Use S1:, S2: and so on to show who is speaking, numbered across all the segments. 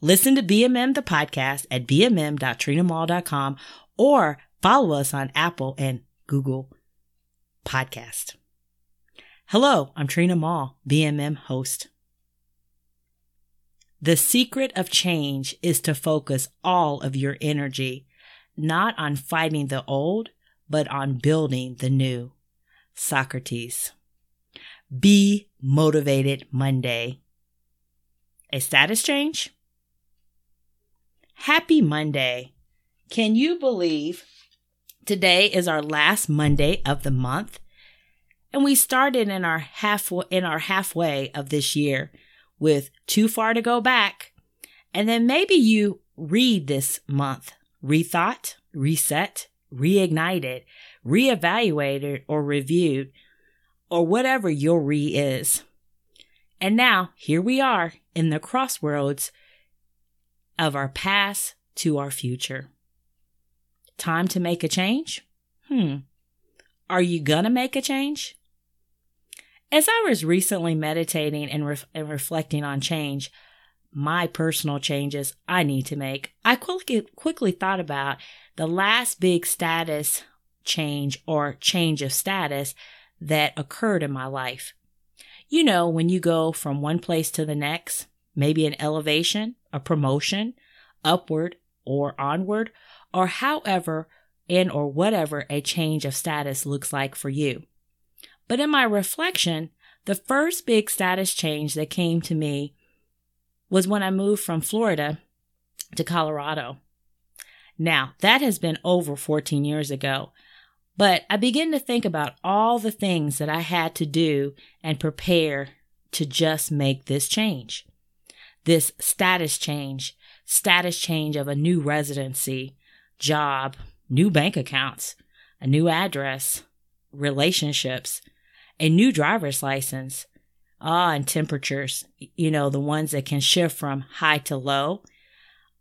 S1: Listen to BMM the podcast at bmm.trinamall.com or follow us on Apple and Google Podcast. Hello, I'm Trina Mall, BMM host. The secret of change is to focus all of your energy not on fighting the old, but on building the new. Socrates. Be motivated Monday. A status change? Happy Monday. Can you believe today is our last Monday of the month? And we started in our half in our halfway of this year with too far to go back. And then maybe you read this month, rethought, reset, reignited, reevaluated, or reviewed, or whatever your re is. And now here we are in the crossroads of our past to our future. Time to make a change? Hmm. Are you gonna make a change? As I was recently meditating and, ref- and reflecting on change, my personal changes I need to make, I quickly, quickly thought about the last big status change or change of status that occurred in my life. You know, when you go from one place to the next, maybe an elevation, a promotion, upward or onward, or however and or whatever a change of status looks like for you. But in my reflection, the first big status change that came to me was when I moved from Florida to Colorado. Now, that has been over 14 years ago, but I begin to think about all the things that I had to do and prepare to just make this change. This status change, status change of a new residency, job, new bank accounts, a new address, relationships, a new driver's license, ah, and temperatures, you know, the ones that can shift from high to low.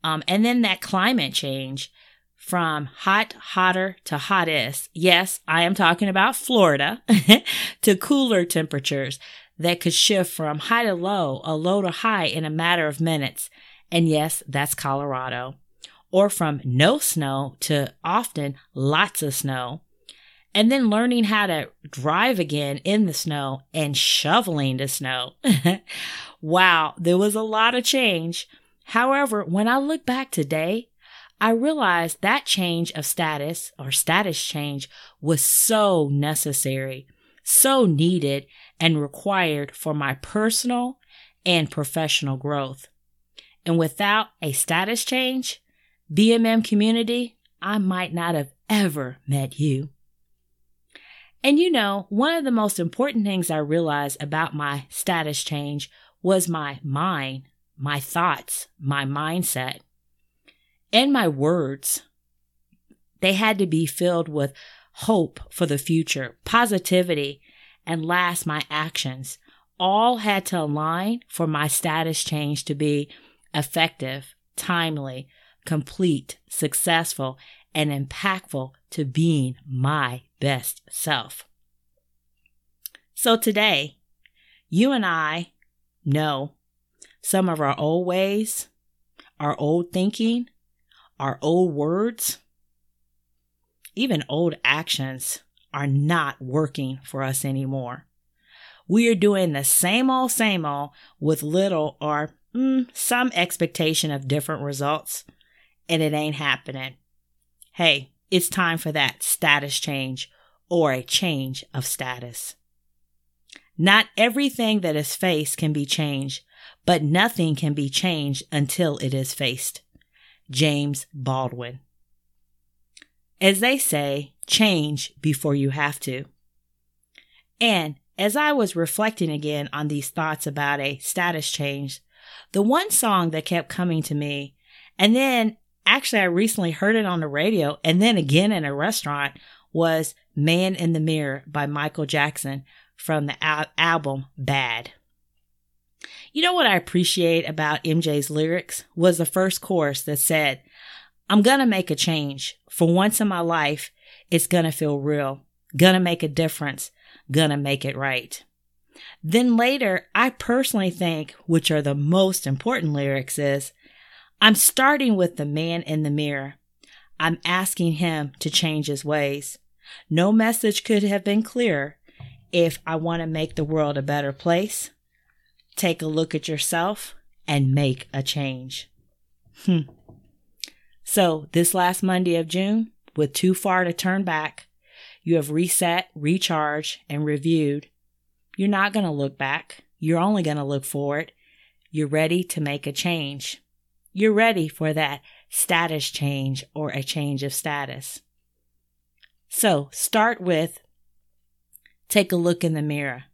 S1: Um, and then that climate change from hot, hotter to hottest. Yes, I am talking about Florida to cooler temperatures that could shift from high to low, a low to high in a matter of minutes. And yes, that's Colorado. Or from no snow to often lots of snow and then learning how to drive again in the snow and shoveling the snow. wow, there was a lot of change. However, when I look back today, I realized that change of status or status change was so necessary, so needed, and required for my personal and professional growth. And without a status change, BMM community, I might not have ever met you. And you know, one of the most important things I realized about my status change was my mind, my thoughts, my mindset, and my words. They had to be filled with hope for the future, positivity, and last, my actions all had to align for my status change to be effective, timely, complete, successful, and impactful to being my best self. So today, you and I know some of our old ways, our old thinking, our old words, even old actions are not working for us anymore. We are doing the same old, same old with little or mm, some expectation of different results, and it ain't happening hey, it's time for that status change or a change of status. Not everything that is faced can be changed, but nothing can be changed until it is faced. James Baldwin. As they say, change before you have to. And as I was reflecting again on these thoughts about a status change, the one song that kept coming to me And then actually, I recently heard it on the radio and then again in a restaurant was Man in the Mirror by Michael Jackson from the al- album Bad. You know what I appreciate about MJ's lyrics was the first chorus that said, I'm gonna make a change. For once in my life, it's gonna feel real, gonna make a difference, gonna make it right. Then later, I personally think, which are the most important lyrics, is I'm starting with the man in the mirror. I'm asking him to change his ways. No message could have been clearer. If I want to make the world a better place, take a look at yourself and make a change. Hmm. So, this last Monday of June, with too far to turn back, you have reset, recharged, and reviewed. You're not going to look back. You're only going to look forward. You're ready to make a change. You're ready for that status change or a change of status. So start with take a look in the mirror.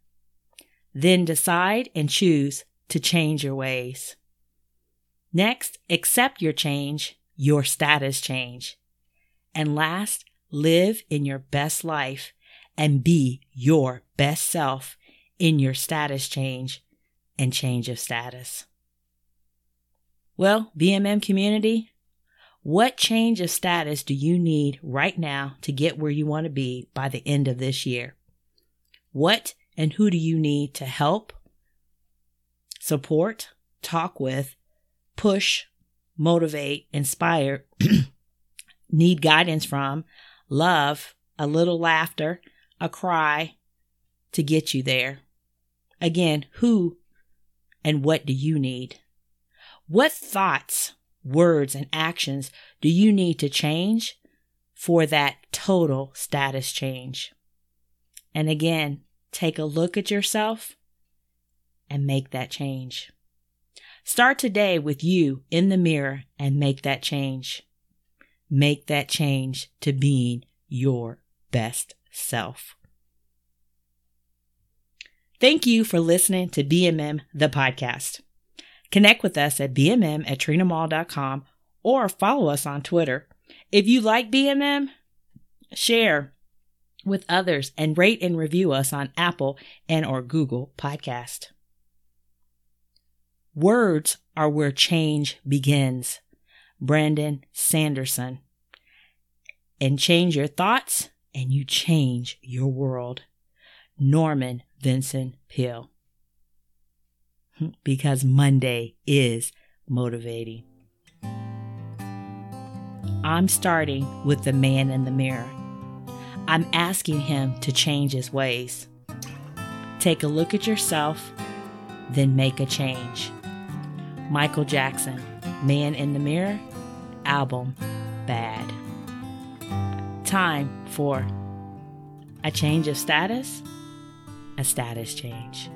S1: Then decide and choose to change your ways. Next, accept your change, your status change. And last, live in your best life and be your best self in your status change and change of status. Well, BMM community, what change of status do you need right now to get where you want to be by the end of this year? What and who do you need to help, support, talk with, push, motivate, inspire, need guidance from, love, a little laughter, a cry to get you there? Again, who and what do you need? What thoughts, words, and actions do you need to change for that total status change? And again, take a look at yourself and make that change. Start today with you in the mirror and make that change. Make that change to being your best self. Thank you for listening to BMM, the podcast. Connect with us at bmm at trinamall.com or follow us on Twitter. If you like BMM, share with others and rate and review us on Apple and or Google Podcast. Words are where change begins. Brandon Sanderson. And change your thoughts and you change your world. Norman Vincent Peale because Monday is motivating. I'm starting with the man in the mirror. I'm asking him to change his ways. Take a look at yourself, then make a change. Michael Jackson, Man in the Mirror, album. Time for a change of status, a status change.